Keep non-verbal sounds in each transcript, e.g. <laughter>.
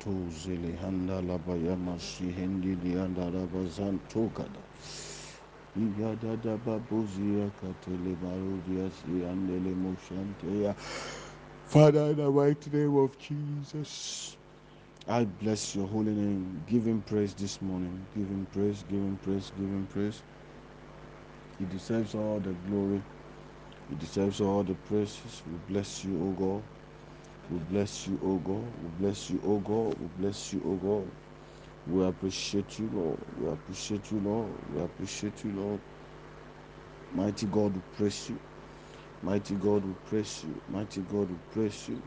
Idimakato zele handa laba yama shihendi lianda laba zantokada. Iyada da babuzi ya katele marudi ya si andele moshante ya. Father, in the mighty name of Jesus, I bless your holy name. Give him praise this morning. Give him praise, give him praise, give him praise. He deserves all the glory. He deserves all the praises. We bless you, O God. We bless you, O God. We bless you, O God. We bless you, O God. We appreciate you, Lord. We appreciate you, Lord. We appreciate you, Lord. Mighty God, we praise you. Mighty God, we praise you. Mighty God, we praise you.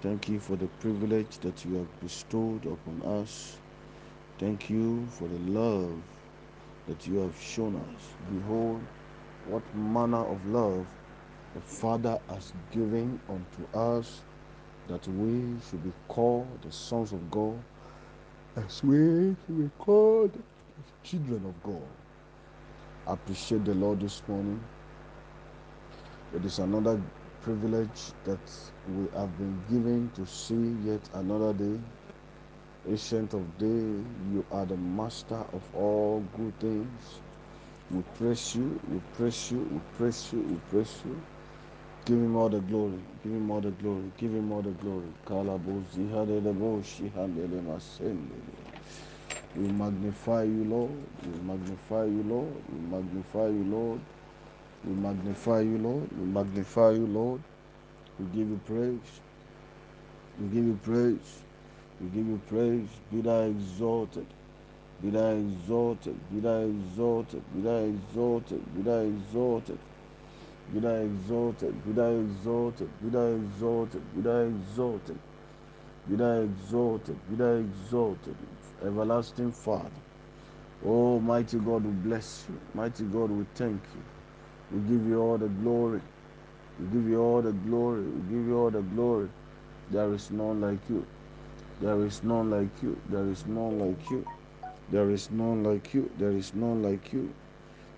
Thank you for the privilege that you have bestowed upon us. Thank you for the love that you have shown us. Behold, what manner of love the Father has given unto us that we should be called the sons of God, as we should be called the children of God. I appreciate the Lord this morning. It is another privilege that we have been given to see yet another day. Ancient of day, you are the master of all good things. We praise you, we praise you, we praise you, we praise you. Give him all the glory. Give him all the glory. Give him all the glory. Kalabozi hadedebo shihandele masendele. We magnify you, Lord. We magnify you, Lord. We magnify you, Lord. We magnify you, Lord. We magnify you, Lord. We give you praise. We give you praise. We give you praise. Be thou exalted. Be thou exalted. Be thou exalted. Be thou exalted. Be thou exalted. Be thou exalted, be thou exalted, be thou exalted, be thou exalted, be thou exalted, be thou exalted, everlasting Father. Oh, mighty God, we bless you. Mighty God, we thank you. We give you all the glory. We give you all the glory. We give you all the glory. There is none like you. There is none like you. There is none like you. There is none like you. There is none like you.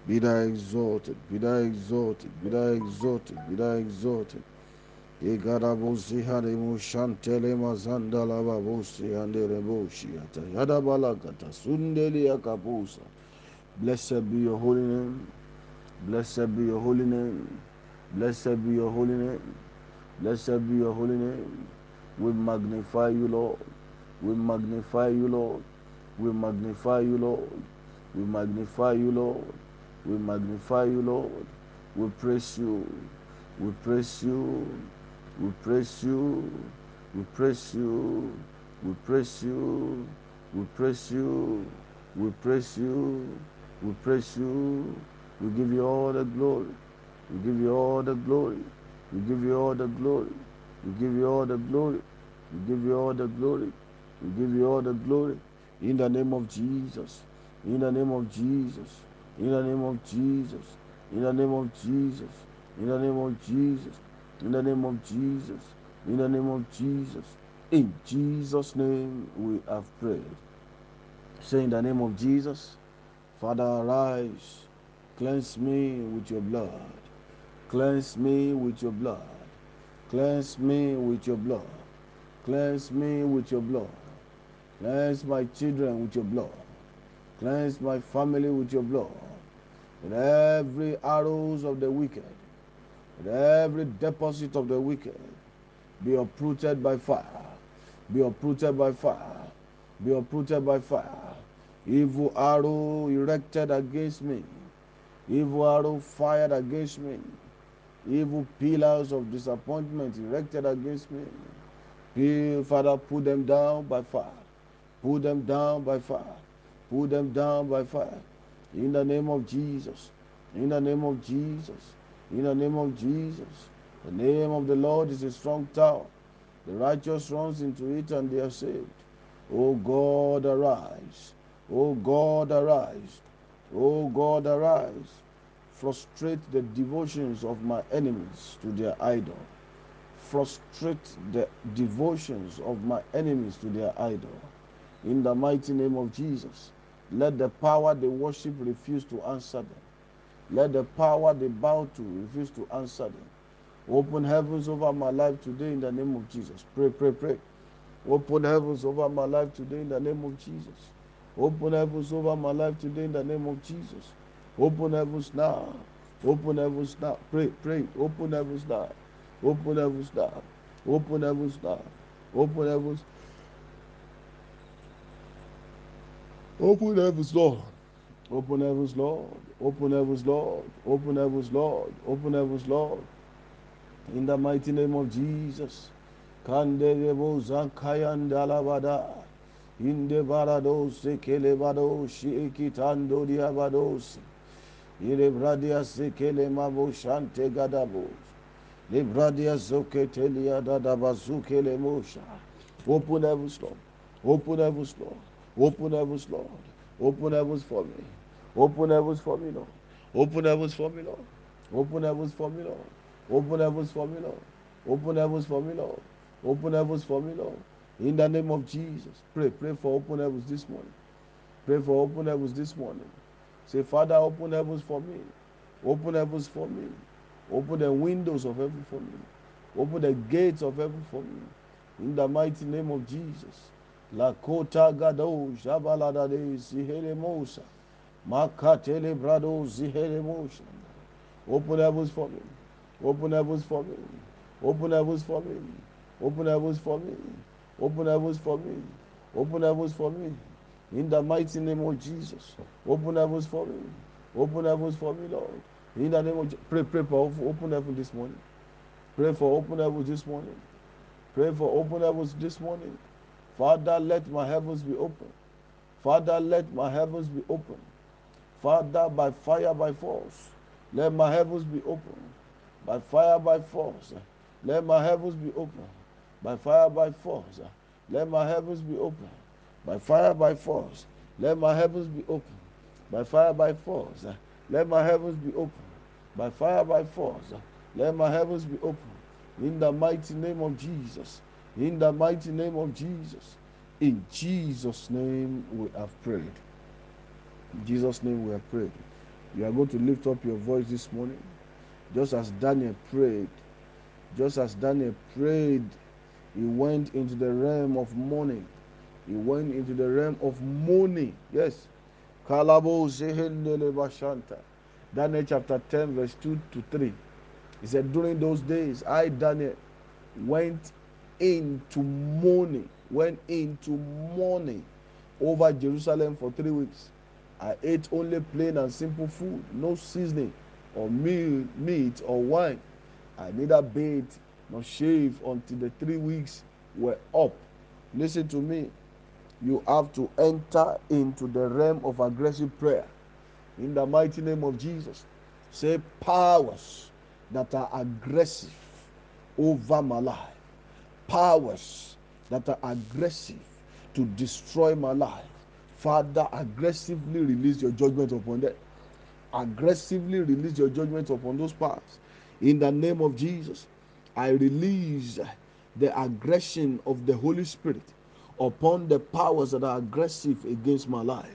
Be thou exalted, be thou exalted, be thou exalted, be thou exalted. Igarabosi harimu shantele mazandala babosi andere boshiata. Yadabalagata sundeli akabusa. Blessed be your holy name. Blessed be your holy name. Blessed be your holy name. Blessed be your holy name. We magnify you, Lord. We magnify you, Lord. We magnify you, Lord. We magnify you, Lord. We magnify you, Lord. We praise you. We praise you. We praise you. We praise you. We praise you. We praise you. We praise you. We praise you. We give you all the glory. We give you all the glory. We give you all the glory. We give you all the glory. We give you all the glory. We give you all the glory. In the name of Jesus. In the name of Jesus. In the name of Jesus. In the name of Jesus. In the name of Jesus. In the name of Jesus. In the name of Jesus. In Jesus' name we have prayed. Say in the name of Jesus, Father, arise. Cleanse me with your blood. Cleanse me with your blood. Cleanse me with your blood. Cleanse me with your blood. Cleanse my children with your blood. Cleanse my family with your blood. With every arrows of the wicked, with every deposit of the wicked, be uprooted by fire. Be uprooted by fire. Be uprooted by fire. Evil arrow erected against me. Evil arrow fired against me. Evil pillars of disappointment erected against me. Father, put them down by fire. Put them down by fire. Put them down by fire. In the name of Jesus. In the name of Jesus. In the name of Jesus. The name of the Lord is a strong tower. The righteous runs into it and they are saved. O God, arise. O God, arise. O God, arise. Frustrate the devotions of my enemies to their idol. Frustrate the devotions of my enemies to their idol. In the mighty name of Jesus, let the power they worship refuse to answer them. Let the power they bow to refuse to answer them. Open heavens over my life today in the name of Jesus. Pray, pray, pray. Open heavens over my life today in the name of Jesus. Open heavens over my life today in the name of Jesus. Open heavens now. Open heavens now. Pray, pray. Open heavens now. Open heavens now. Open heavens now. Open heavens. Open heavens, Lord. Open heavens, Lord. Open heavens, Lord. Open heavens, Lord. Open heavens, Lord. In the mighty name of Jesus. Kandelebo Zankayandalabada. Inde barados sekele bados shikitando diabados. Ile bradia sekele mabo shante gadabos. Le bradia zoketelia dadabazukele mosha. Open heavens, Lord. Open heavens, Lord. Open heavens, Lord. Open heavens for me. Open heavens for me, Lord. Open heavens for me, Lord. Open heavens for me, Lord. Open heavens for me, Lord. Open heavens for me, Lord. Open heavens for me, Lord. In the name of Jesus. Pray. Pray for open heavens this morning. Pray for open heavens this morning. Say, Father, open heavens for me. Open heavens for me. Open the windows of heaven for me. Open the gates of heaven for me. In the mighty name of Jesus. Lakota gado jabalada de sihere mosa. Makatele brado zihere mosa. Open heavens for me. Open heavens for me. Open heavens for me. Open heavens for me. Open heavens for me. Open heavens for me. In the mighty name of Jesus. Open heavens for me. Open heavens for me, Lord. In the name of Je- pray, pray for open heaven this morning. Pray for open heavens this morning. Pray for open heavens this morning. Father, let my heavens be open. Father, let my heavens be open. Father, by fire, by force, let my heavens be open. By fire, by force, let my heavens be open. By fire, by force, let my heavens be open. By fire, by force, let my heavens be open. By fire, by force, let my heavens be open. By fire, by force, let my heavens be open. In the mighty name of Jesus. In the mighty name of Jesus. In Jesus' name we have prayed. In Jesus' name we have prayed. You are going to lift up your voice this morning, just as Daniel prayed. Just as Daniel prayed, he went into the realm of mourning. He went into the realm of mourning. Yes. Daniel chapter 10, verse 2 to 3. He said, During those days, I, Daniel, went into mourning, went into mourning over Jerusalem for three weeks. I ate only plain and simple food, no seasoning or meal, meat or wine. I neither bathed nor shaved until the three weeks were up. Listen to me. You have to enter into the realm of aggressive prayer in the mighty name of Jesus. Say powers that are aggressive over my life, powers that are aggressive to destroy my life. Father, aggressively release your judgment upon them. Aggressively release your judgment upon those powers. In the name of Jesus, I release the aggression of the Holy Spirit upon the powers that are aggressive against my life.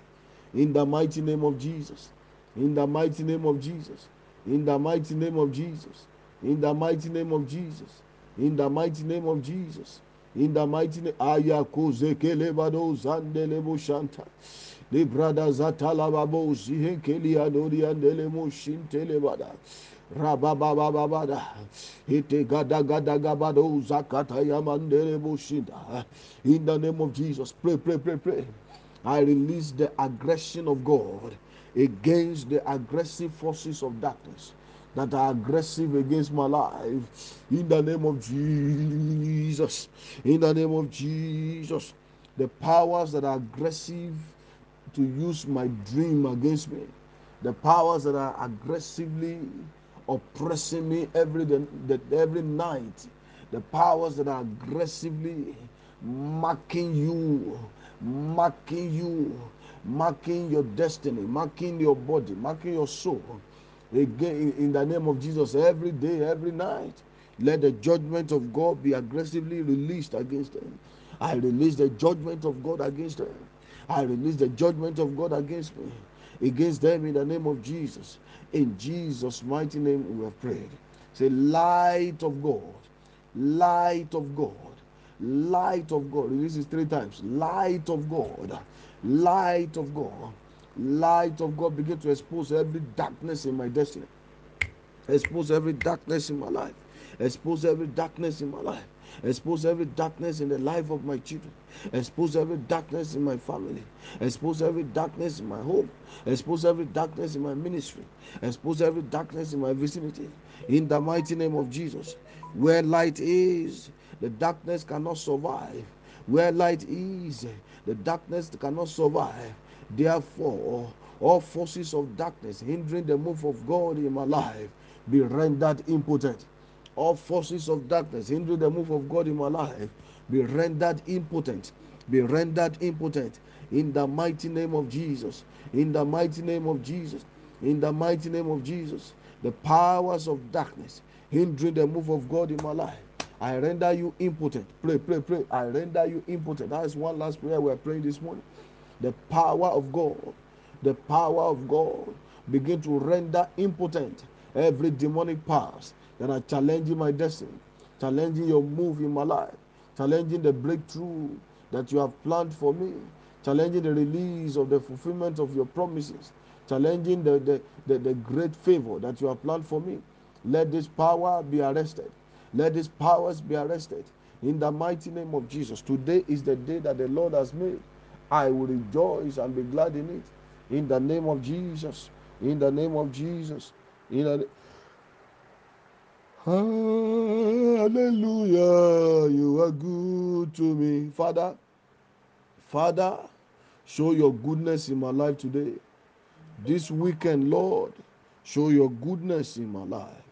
In the mighty name of Jesus. In the mighty name of Jesus. In the mighty name of Jesus. In the mighty name of Jesus. In the mighty name of Jesus. In the mighty name Ayakozekelebado zandelebo shanta. Librada zatalababo zihenkeli adori andelemo shintelebada. Rababababada. Ite gada gada gabado zakata yamandelebo shinda. In the name of Jesus. Pray, pray, pray, pray. I release the aggression of God against the aggressive forces of darkness that are aggressive against my life. In the name of Jesus. In the name of Jesus. The powers that are aggressive to use my dream against me. The powers that are aggressively oppressing me every, every night. The powers that are aggressively marking you marking you, marking your destiny, marking your body, marking your soul. Again, in the name of Jesus, every day, every night, let the judgment of God be aggressively released against them. I release the judgment of God against them. I release the judgment of God against me, against them in the name of Jesus. In Jesus' mighty name, we have prayed. Say, light of God, light of God, light of God. Release this three times. Light of God, light of God, light of God. Begin to expose every darkness in my destiny. Expose every darkness in my life. Expose every darkness in my life. Expose every darkness in the life of my children. Expose every darkness in my family. Expose every darkness in my home. Expose every darkness in my ministry. Expose every darkness in my vicinity. In the mighty name of Jesus. Where light is, the darkness cannot survive. Where light is, the darkness cannot survive. Therefore, all forces of darkness hindering the move of God in my life be rendered impotent. All forces of darkness hindering the move of God in my life be rendered impotent. Be rendered impotent in the mighty name of Jesus. In the mighty name of Jesus. In the mighty name of Jesus. The powers of darkness hindering the move of God in my life. I render you impotent. Pray, pray, pray. I render you impotent. That is one last prayer we're praying this morning. The power of God, the power of God begin to render impotent every demonic powers that are challenging my destiny, challenging your move in my life, challenging the breakthrough that you have planned for me, challenging the release of the fulfillment of your promises, challenging the, the, the, the great favor that you have planned for me. Let this power be arrested. Let these powers be arrested. In the mighty name of Jesus. Today is the day that the Lord has made. I will rejoice and be glad in it. In the name of Jesus. In the name of Jesus. In the Hallelujah. You are good to me. Father, Father, show your goodness in my life today. This weekend, Lord, show your goodness in my life.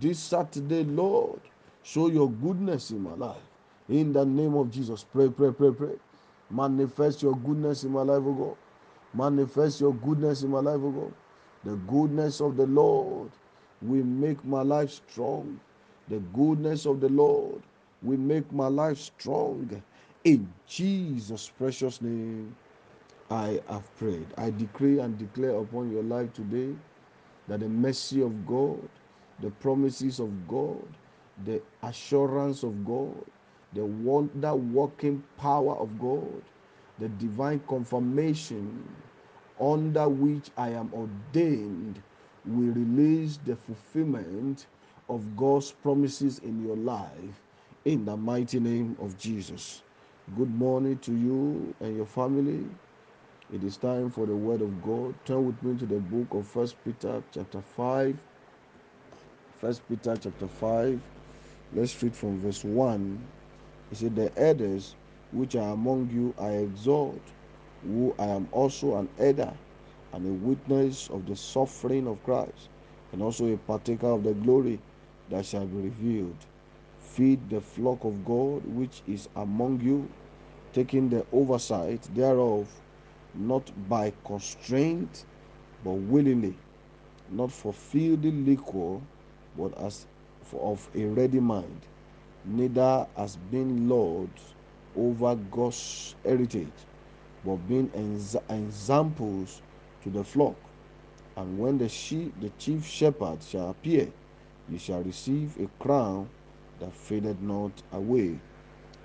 This Saturday, Lord, show your goodness in my life. In the name of Jesus, pray, pray, pray, pray. Manifest your goodness in my life, O God. Manifest your goodness in my life, O God. The goodness of the Lord will make my life strong. The goodness of the Lord will make my life strong. In Jesus' precious name, I have prayed. I decree and declare upon your life today that the mercy of God, the promises of God, the assurance of God, the wonder working power of God, the divine confirmation under which I am ordained will release the fulfillment of God's promises in your life in the mighty name of Jesus. Good morning to you and your family. It is time for the word of God. Turn with me to the book of First Peter chapter 5. First Peter chapter 5. Let's read from verse 1. He said, The elders which are among you I exhort, who I am also an elder and a witness of the suffering of Christ, and also a partaker of the glory that shall be revealed. Feed the flock of God which is among you, taking the oversight thereof not by constraint, but willingly, not for filthy liquor, but as for of a ready mind, neither as being lords over God's heritage, but being examples to the flock. And when the sheep, the chief shepherd shall appear, you shall receive a crown that faded not away.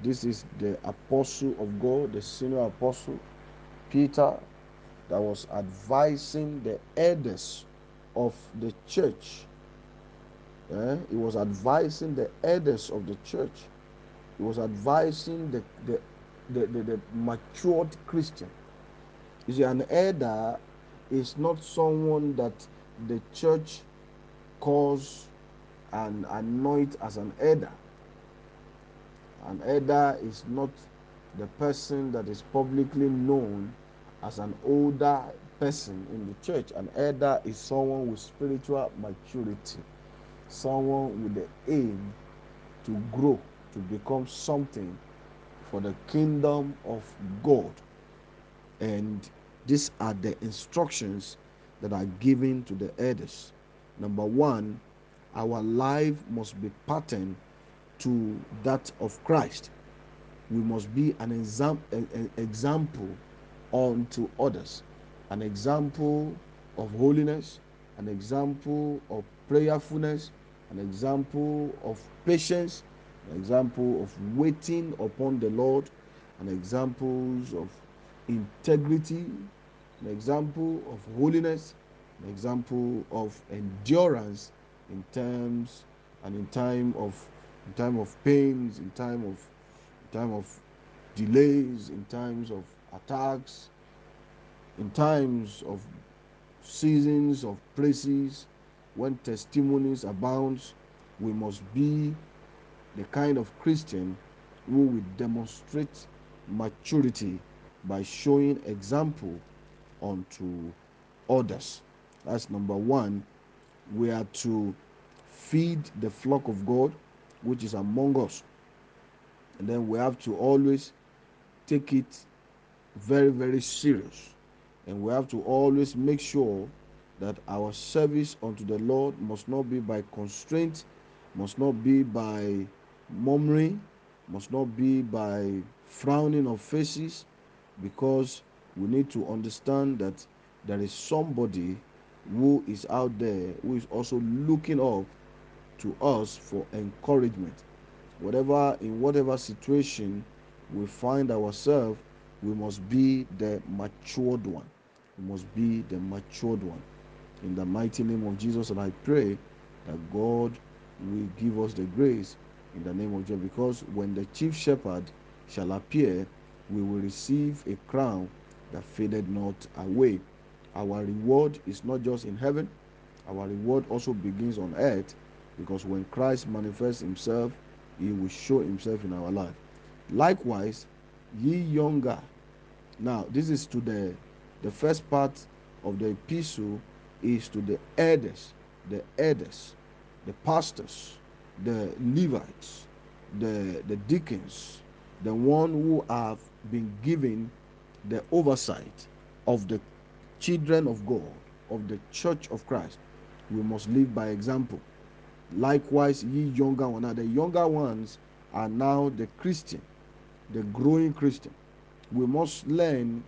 This is the apostle of God, the senior apostle, Peter, that was advising the elders of the church. Eh? He was advising the elders of the church. He was advising the, the, the, the, the matured Christian. You see, an elder is not someone that the church calls and anoint as an elder. An elder is not the person that is publicly known as an older person in the church. An elder is someone with spiritual maturity, someone with the aim to grow, to become something for the kingdom of God. And these are the instructions that are given to the elders. Number one, our life must be patterned to that of Christ. We must be an exam- example unto others, an example of holiness, an example of prayerfulness, an example of patience, an example of waiting upon the Lord, an examples of integrity, an example of holiness, an example of endurance in terms and in time of in time of pains, in time of in time of delays, in times of attacks, in times of seasons of praises, when testimonies abound, we must be the kind of Christian who will demonstrate maturity by showing example unto others. That's number one. We are to feed the flock of God which is among us. And then we have to always take it very, very serious. And we have to always make sure that our service unto the Lord must not be by constraint, must not be by murmuring, must not be by frowning of faces, because we need to understand that there is somebody who is out there who is also looking up to us for encouragement. Whatever in whatever situation we find ourselves, we must be the matured one. We must be the matured one. In the mighty name of Jesus, and I pray that God will give us the grace in the name of Jesus. Because when the chief shepherd shall appear, we will receive a crown that faded not away. Our reward is not just in heaven, our reward also begins on earth because when Christ manifests himself, he will show himself in our life. Likewise, ye younger. Now, this is to the the first part of the epistle is to the elders, the elders, the pastors, the Levites, the, the deacons, the one who have been given the oversight of the children of God, of the church of Christ. We must live by example. Likewise, ye younger ones. The younger ones are now the Christian, the growing Christian. We must learn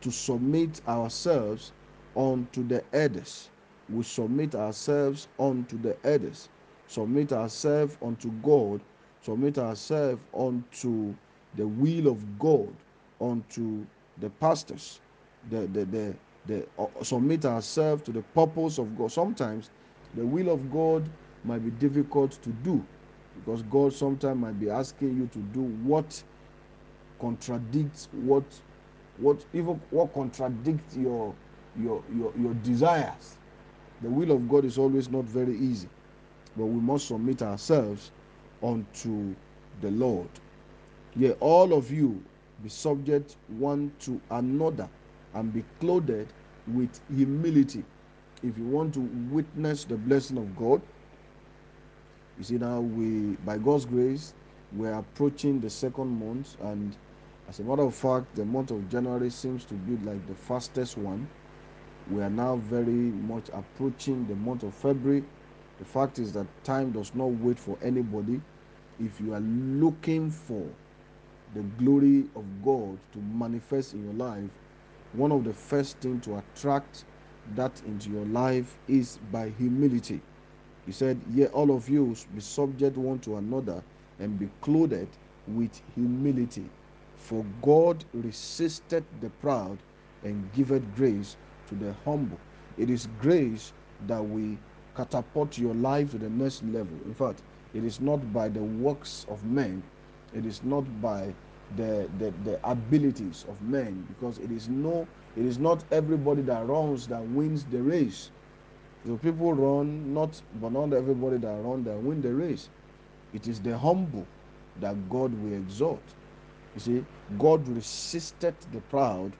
to submit ourselves unto the elders. We submit ourselves unto the elders. Submit ourselves unto God. Submit ourselves unto the will of God, unto the pastors, the the the, the uh, submit ourselves to the purpose of God. Sometimes the will of God might be difficult to do because God sometimes might be asking you to do what contradicts what what even what contradicts your your your your desires. The will of god is always not very easy but we must submit ourselves unto the lord. Yea all of you be subject one to another and be clothed with humility. If you want to witness the blessing of god you see now we by god's grace we're approaching the second month and as a matter of fact, the month of January seems to be like the fastest one. We are now very much approaching the month of February. The fact is that time does not wait for anybody. If you are looking for the glory of God to manifest in your life, one of the first things to attract that into your life is by humility. He said, Yea, all of you be subject one to another and be clothed with humility. For God resisted the proud and giveth grace to the humble. It is grace that will catapult your life to the next level. In fact, it is not by the works of men, it is not by the, the, the abilities of men, because it is no it is not everybody that runs that wins the race. So people run not but not everybody that run that win the race. It is the humble that God will exalt. You see, God resisted the proud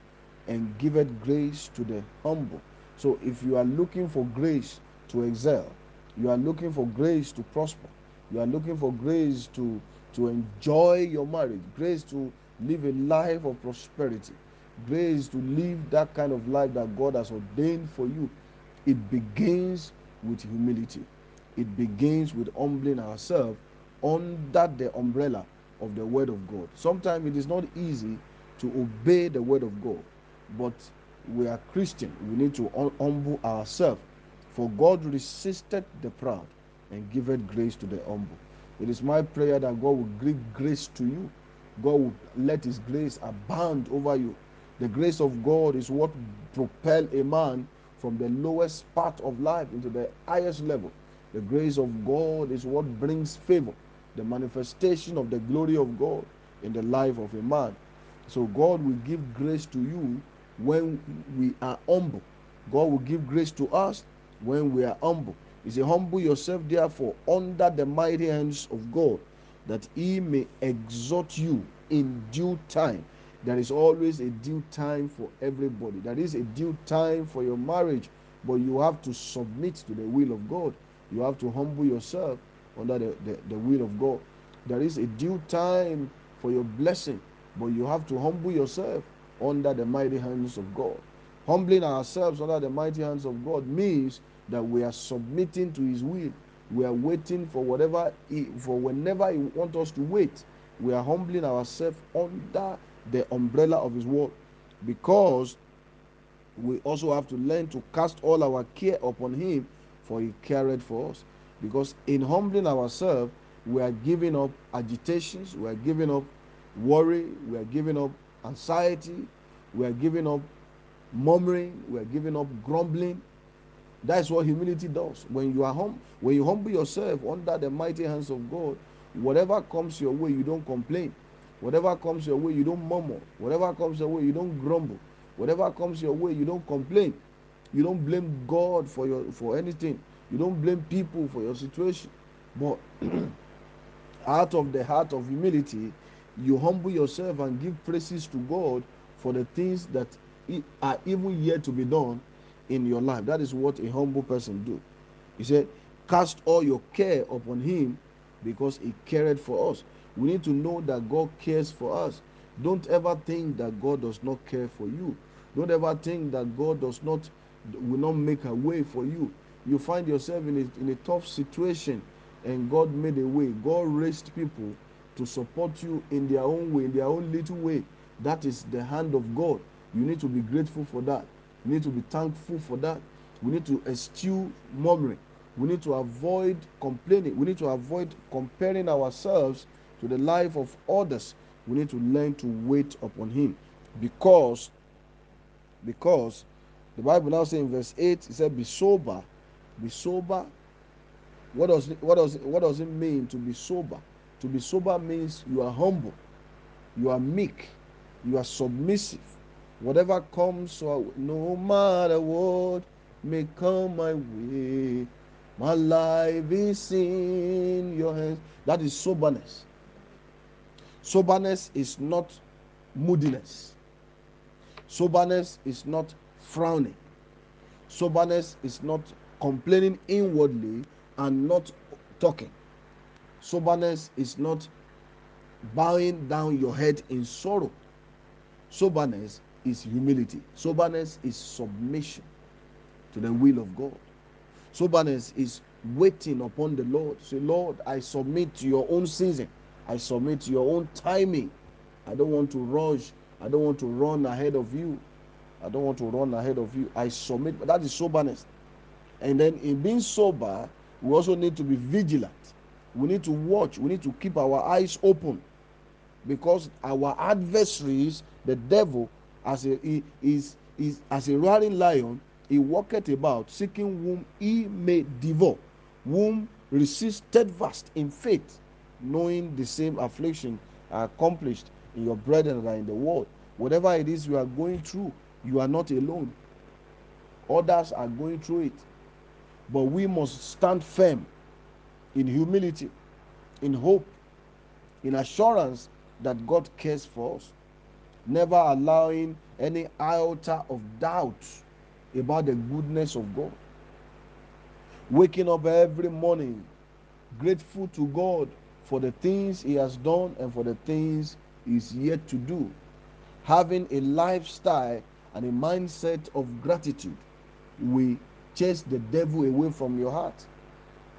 and giveth grace to the humble. So if you are looking for grace to excel, you are looking for grace to prosper, you are looking for grace to, to enjoy your marriage, grace to live a life of prosperity, grace to live that kind of life that God has ordained for you, it begins with humility. It begins with humbling ourselves under the umbrella of the Word of God. Sometimes it is not easy to obey the Word of God, but we are Christian. We need to humble ourselves. For God resisted the proud and giveth grace to the humble. It is my prayer that God will give grace to you. God will let His grace abound over you. The grace of God is what propel a man from the lowest part of life into the highest level. The grace of God is what brings favor, the manifestation of the glory of God in the life of a man. So God will give grace to you when we are humble. God will give grace to us when we are humble. He said, Humble yourself, therefore, under the mighty hands of God, that he may exhort you in due time. There is always a due time for everybody. There is a due time for your marriage, but you have to submit to the will of God. You have to humble yourself under the, the, the will of God. There is a due time for your blessing, but you have to humble yourself under the mighty hands of God. Humbling ourselves under the mighty hands of God means that we are submitting to His will. We are waiting for whatever, he, for whenever He wants us to wait. We are humbling ourselves under the umbrella of His word because we also have to learn to cast all our care upon Him, for He cared for us. Because in humbling ourselves, we are giving up agitations, we are giving up worry, we are giving up anxiety, we are giving up murmuring, we are giving up grumbling. That's what humility does. When you are hum- when you humble yourself under the mighty hands of God, whatever comes your way, you don't complain. Whatever comes your way, you don't murmur. Whatever comes your way, you don't grumble. Whatever comes your way, you don't complain. You don't blame God for your for anything. You don't blame people for your situation. But <clears throat> out of the heart of humility, you humble yourself and give praises to God for the things that are even yet to be done in your life. That is what a humble person do. He said, "Cast all your care upon Him, because He cared for us." We need to know that God cares for us. Don't ever think that God does not care for you. Don't ever think that God does not will not make a way for you. You find yourself in a, in a tough situation and God made a way. God raised people to support you in their own way, in their own little way. That is the hand of God. You need to be grateful for that. You need to be thankful for that. We need to eschew murmuring. We need to avoid complaining. We need to avoid comparing ourselves to the life of others. We need to learn to wait upon Him because because the Bible now says in verse 8, it said, Be sober, be sober. What does it, what does it, what does it mean to be sober? To be sober means you are humble, you are meek, you are submissive. Whatever comes, uh, no matter what may come my way, my life is in your hands. That is soberness. Soberness is not moodiness. Soberness is not frowning. Soberness is not complaining inwardly and not talking. Soberness is not bowing down your head in sorrow. Soberness is humility. Soberness is submission to the will of God. Soberness is waiting upon the Lord. Say, Lord, I submit to your own season. I submit to your own timing. I don't want to rush. I don't want to run ahead of you. I don't want to run ahead of you. I submit. That is soberness. And then in being sober, we also need to be vigilant. We need to watch. We need to keep our eyes open because our adversaries, the devil, as a he is is as a roaring lion, he walketh about seeking whom he may devour, whom resist steadfast in faith, knowing the same affliction accomplished in your brethren that are in the world. Whatever it is you are going through, you are not alone. Others are going through it. But we must stand firm in humility, in hope, in assurance that God cares for us, never allowing any iota of doubt about the goodness of God. Waking up every morning grateful to God for the things He has done and for the things He is yet to do. having a lifestyle and a mindset of gratitude will chase the devil away from your heart.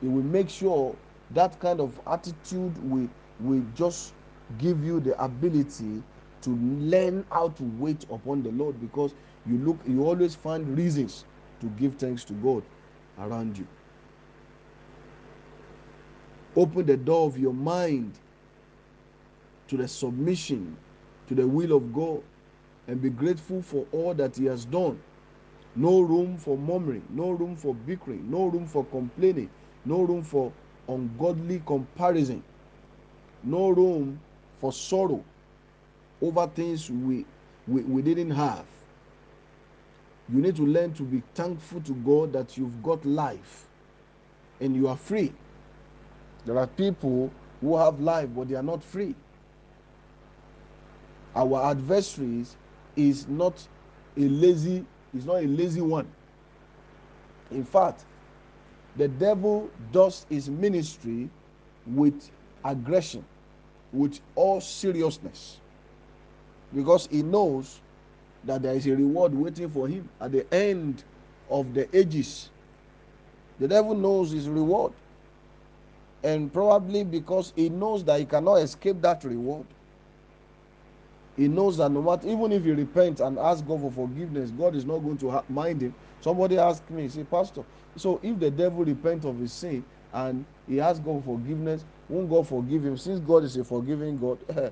It will make sure that kind of attitude will, will just give you the ability to learn how to wait upon the Lord because you look you always find reasons to give thanks to God around you. Open the door of your mind to the submission to the will of God and be grateful for all that He has done. No room for murmuring, no room for bickering, no room for complaining, no room for ungodly comparison, no room for sorrow over things we, we, we didn't have. You need to learn to be thankful to God that you've got life and you are free. There are people who have life, but they are not free. Our adversaries is not a lazy, is not a lazy one. In fact, the devil does his ministry with aggression, with all seriousness, because he knows that there is a reward waiting for him at the end of the ages. The devil knows his reward. And probably because he knows that he cannot escape that reward, he knows that no matter, even if he repents and asks God for forgiveness, God is not going to mind him. Somebody asked me, say, Pastor, so if the devil repents of his sin and he asks God for forgiveness, won't God forgive him? Since God is a forgiving God, <laughs>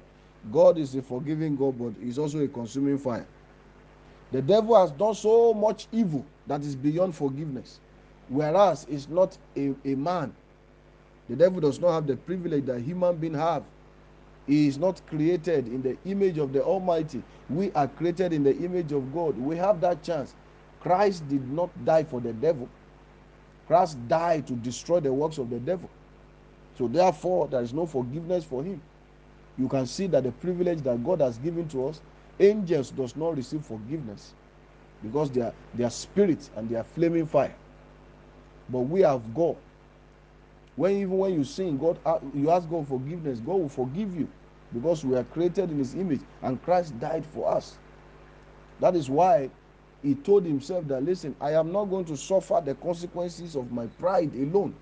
God is a forgiving God, but he's also a consuming fire. The devil has done so much evil that is beyond forgiveness, whereas it's not a, a man. The devil does not have the privilege that human being have. He is not created in the image of the Almighty. We are created in the image of God. We have that chance. Christ did not die for the devil. Christ died to destroy the works of the devil. So therefore, there is no forgiveness for him. You can see that the privilege that God has given to us, angels does not receive forgiveness because they are they are spirits and they are flaming fire. But we have God. When even when you sin, God uh, you ask God forgiveness, God will forgive you because we are created in his image and Christ died for us. That is why he told himself that listen, I am not going to suffer the consequences of my pride alone.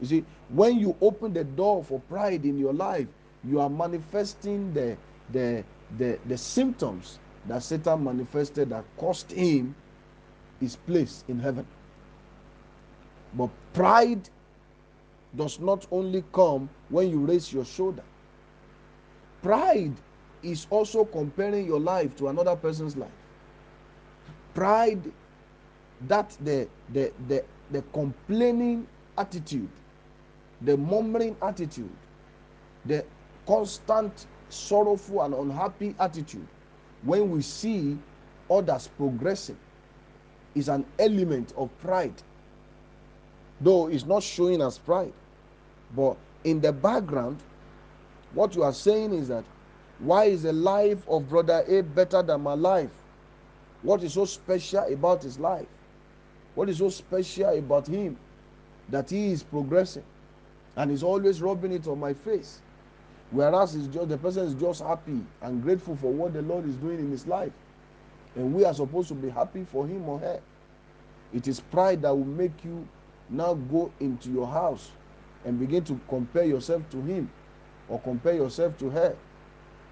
You see, when you open the door for pride in your life, you are manifesting the the the, the symptoms that Satan manifested that cost him his place in heaven. But pride does not only come when you raise your shoulder. Pride is also comparing your life to another person's life. Pride, that the the the, the complaining attitude, the murmuring attitude, the constant sorrowful and unhappy attitude when we see others progressing is an element of pride though it's not showing as pride but in the background what you are saying is that why is the life of brother a better than my life what is so special about his life what is so special about him that he is progressing and he's always rubbing it on my face Whereas it's just the person is just happy and grateful for what the Lord is doing in his life. And we are supposed to be happy for him or her. It is pride that will make you now go into your house and begin to compare yourself to him or compare yourself to her.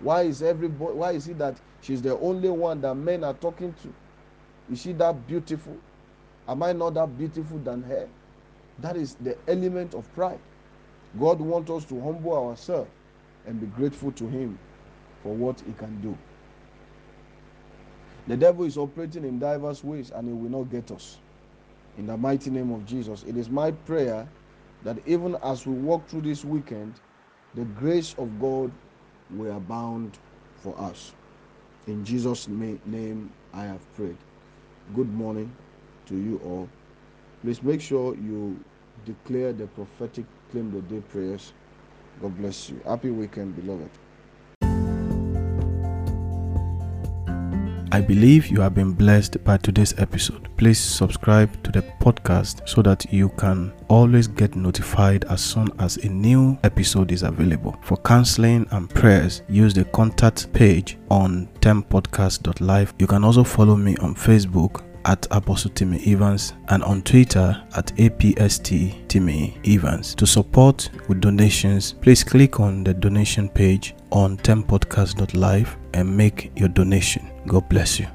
Why is everybody why is it that she's the only one that men are talking to? Is she that beautiful? Am I not that beautiful than her? That is the element of pride. God wants us to humble ourselves and be grateful to Him for what He can do. The devil is operating in diverse ways and he will not get us. In the mighty name of Jesus, it is my prayer that even as we walk through this weekend, the grace of God will abound for us. In Jesus' name, I have prayed. Good morning to you all. Please make sure you declare the prophetic claim the day prayers God bless you. Happy weekend, beloved. I believe you have been blessed by today's episode. Please subscribe to the podcast so that you can always get notified as soon as a new episode is available. For counseling and prayers, use the contact page on tempodcast.live. You can also follow me on Facebook at Apostle Timmy Evans and on Twitter at APST Timmy Evans. To support with donations, please click on the donation page on tempodcast.live and make your donation. God bless you.